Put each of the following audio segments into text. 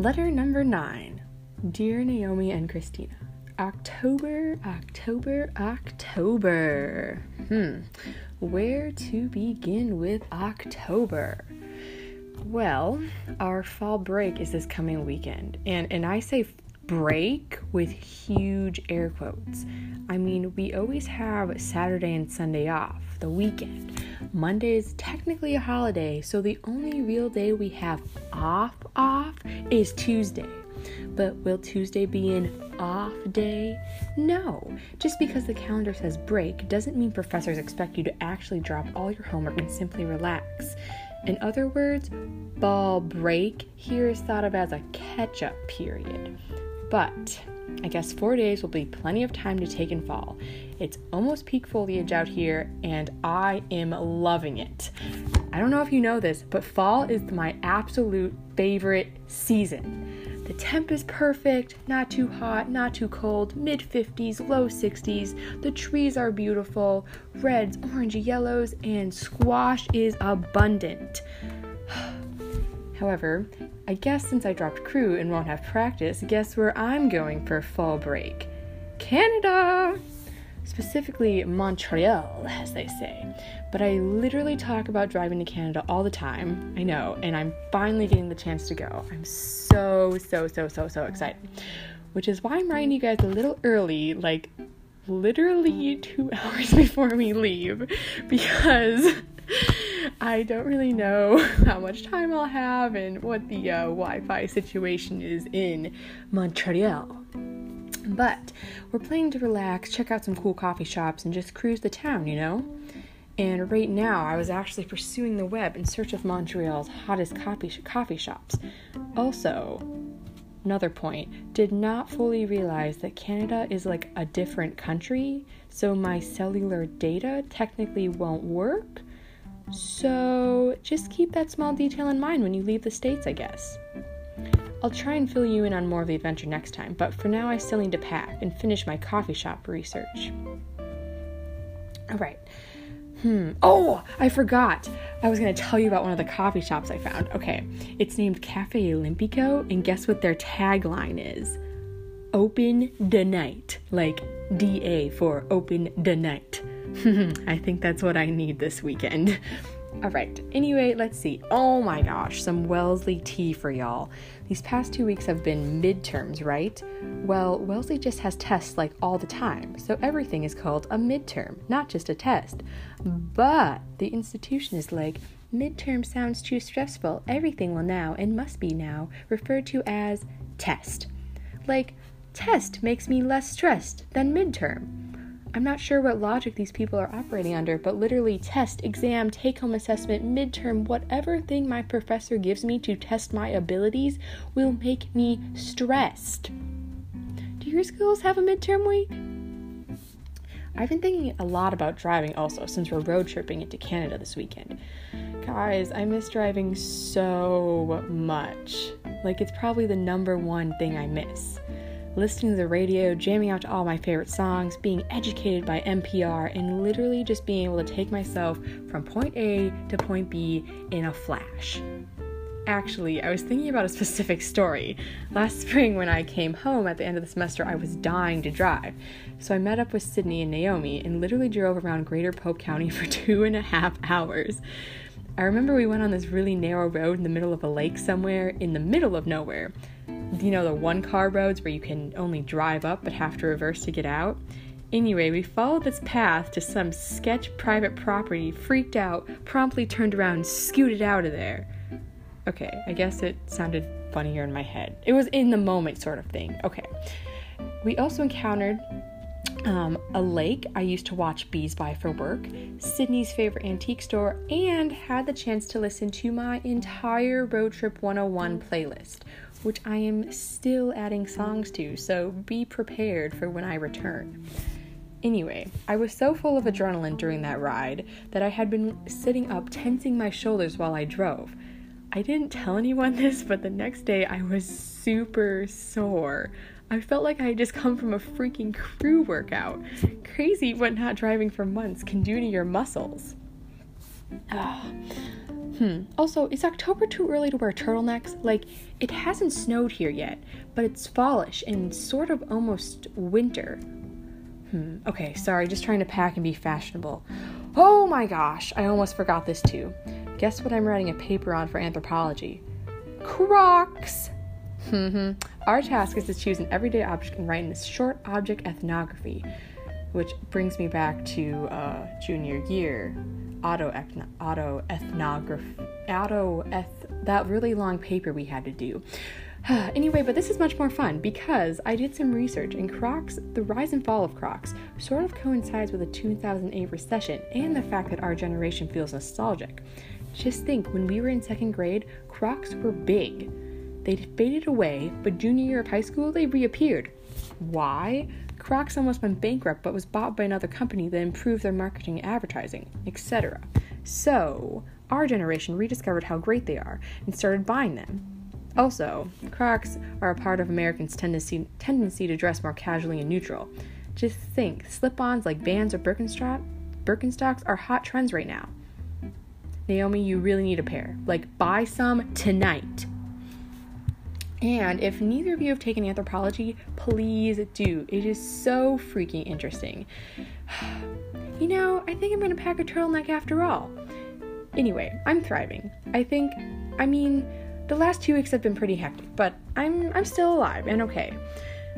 Letter number nine Dear Naomi and Christina, October, October, October. Hmm, where to begin with October? Well, our fall break is this coming weekend, and, and I say break with huge air quotes. I mean, we always have Saturday and Sunday off, the weekend. Monday is technically a holiday, so the only real day we have off off is Tuesday. But will Tuesday be an off day? No. Just because the calendar says break doesn't mean professors expect you to actually drop all your homework and simply relax. In other words, ball break here is thought of as a catch up period. But I guess four days will be plenty of time to take in fall. It's almost peak foliage out here, and I am loving it. I don't know if you know this, but fall is my absolute favorite season. The temp is perfect, not too hot, not too cold, mid 50s, low 60s. The trees are beautiful, reds, orange, yellows, and squash is abundant. However, I guess since I dropped crew and won't have practice, guess where I'm going for fall break? Canada! Specifically, Montreal, as they say. But I literally talk about driving to Canada all the time. I know, and I'm finally getting the chance to go. I'm so, so, so, so, so excited. Which is why I'm writing you guys a little early, like literally two hours before we leave, because I don't really know how much time I'll have and what the uh, Wi Fi situation is in Montreal. But we're planning to relax, check out some cool coffee shops, and just cruise the town, you know? And right now, I was actually pursuing the web in search of Montreal's hottest coffee, coffee shops. Also, another point, did not fully realize that Canada is like a different country, so my cellular data technically won't work. So just keep that small detail in mind when you leave the States, I guess. I'll try and fill you in on more of the adventure next time, but for now I still need to pack and finish my coffee shop research. Alright. Hmm. Oh, I forgot. I was going to tell you about one of the coffee shops I found. Okay. It's named Cafe Olimpico, and guess what their tagline is? Open the night. Like DA for open the night. I think that's what I need this weekend. All right, anyway, let's see. Oh my gosh, some Wellesley tea for y'all. These past two weeks have been midterms, right? Well, Wellesley just has tests like all the time, so everything is called a midterm, not just a test. But the institution is like, midterm sounds too stressful. Everything will now, and must be now, referred to as test. Like, test makes me less stressed than midterm. I'm not sure what logic these people are operating under, but literally, test, exam, take home assessment, midterm, whatever thing my professor gives me to test my abilities will make me stressed. Do your schools have a midterm week? I've been thinking a lot about driving also since we're road tripping into Canada this weekend. Guys, I miss driving so much. Like, it's probably the number one thing I miss listening to the radio, jamming out to all my favorite songs, being educated by NPR, and literally just being able to take myself from point A to point B in a flash. Actually, I was thinking about a specific story. Last spring, when I came home at the end of the semester, I was dying to drive. So I met up with Sydney and Naomi and literally drove around Greater Pope County for two and a half hours. I remember we went on this really narrow road in the middle of a lake somewhere in the middle of nowhere you know, the one car roads where you can only drive up but have to reverse to get out. Anyway, we followed this path to some sketch private property, freaked out, promptly turned around and scooted out of there. Okay, I guess it sounded funnier in my head. It was in the moment sort of thing. Okay. We also encountered um, a lake I used to watch bees by for work, Sydney's favorite antique store, and had the chance to listen to my entire Road Trip 101 playlist, which I am still adding songs to, so be prepared for when I return. Anyway, I was so full of adrenaline during that ride that I had been sitting up tensing my shoulders while I drove. I didn't tell anyone this, but the next day I was super sore. I felt like I had just come from a freaking crew workout. Crazy what not driving for months can do to your muscles. Oh. Hmm. Also, is October too early to wear turtlenecks? Like, it hasn't snowed here yet, but it's fallish and sort of almost winter. Hmm. Okay, sorry, just trying to pack and be fashionable. Oh my gosh, I almost forgot this too. Guess what I'm writing a paper on for anthropology? Crocs! Our task is to choose an everyday object and write in this short object ethnography, which brings me back to uh, junior year auto auto ethnography auto eth that really long paper we had to do. anyway, but this is much more fun because I did some research and Crocs, the rise and fall of Crocs, sort of coincides with the 2008 recession and the fact that our generation feels nostalgic. Just think, when we were in second grade, Crocs were big. They faded away, but junior year of high school, they reappeared. Why? Crocs almost went bankrupt but was bought by another company that improved their marketing and advertising, etc. So, our generation rediscovered how great they are and started buying them. Also, Crocs are a part of Americans' tendency, tendency to dress more casually and neutral. Just think, slip ons like Vans or Birkenstock, Birkenstocks are hot trends right now. Naomi, you really need a pair. Like, buy some tonight. And if neither of you have taken anthropology, please do. It is so freaking interesting. you know, I think I'm gonna pack a turtleneck after all. Anyway, I'm thriving. I think, I mean, the last two weeks have been pretty hectic, but I'm I'm still alive and okay.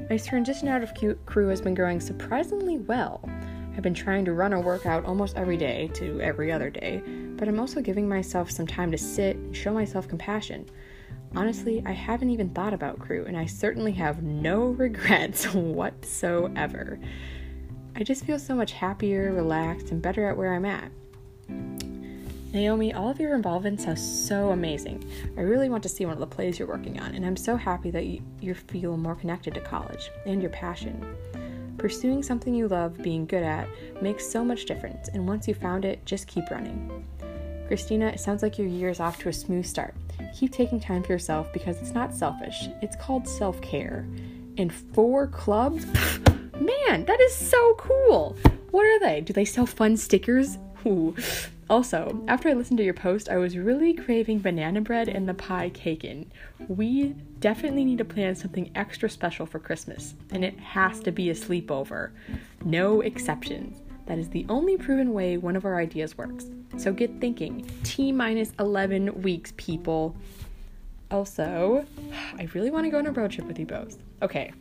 My transition out of crew has been going surprisingly well. I've been trying to run a workout almost every day to every other day, but I'm also giving myself some time to sit and show myself compassion. Honestly, I haven't even thought about crew, and I certainly have no regrets whatsoever. I just feel so much happier, relaxed, and better at where I'm at. Naomi, all of your involvements are so amazing. I really want to see one of the plays you're working on, and I'm so happy that you, you feel more connected to college and your passion. Pursuing something you love being good at makes so much difference, and once you've found it, just keep running. Christina, it sounds like your year is off to a smooth start. Keep taking time for yourself because it's not selfish, it's called self care. And four clubs? Man, that is so cool! What are they? Do they sell fun stickers? Ooh. Also, after I listened to your post, I was really craving banana bread and the pie cakin. We definitely need to plan something extra special for Christmas, and it has to be a sleepover. No exceptions. That is the only proven way one of our ideas works. So get thinking. T minus 11 weeks, people. Also, I really want to go on a road trip with you both. Okay.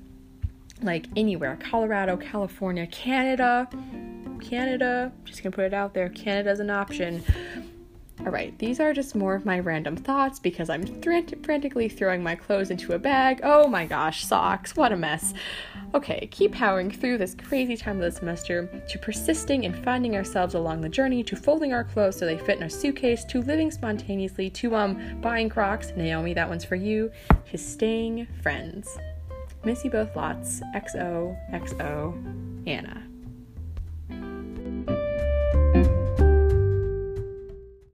Like anywhere Colorado, California, Canada. Canada. Just gonna put it out there. Canada's an option. Alright, these are just more of my random thoughts because I'm frantically throwing my clothes into a bag. Oh my gosh, socks, what a mess. Okay, keep powering through this crazy time of the semester, to persisting and finding ourselves along the journey, to folding our clothes so they fit in a suitcase, to living spontaneously, to um buying Crocs. Naomi, that one's for you. To staying friends. Miss you both lots. XO, XO, Anna.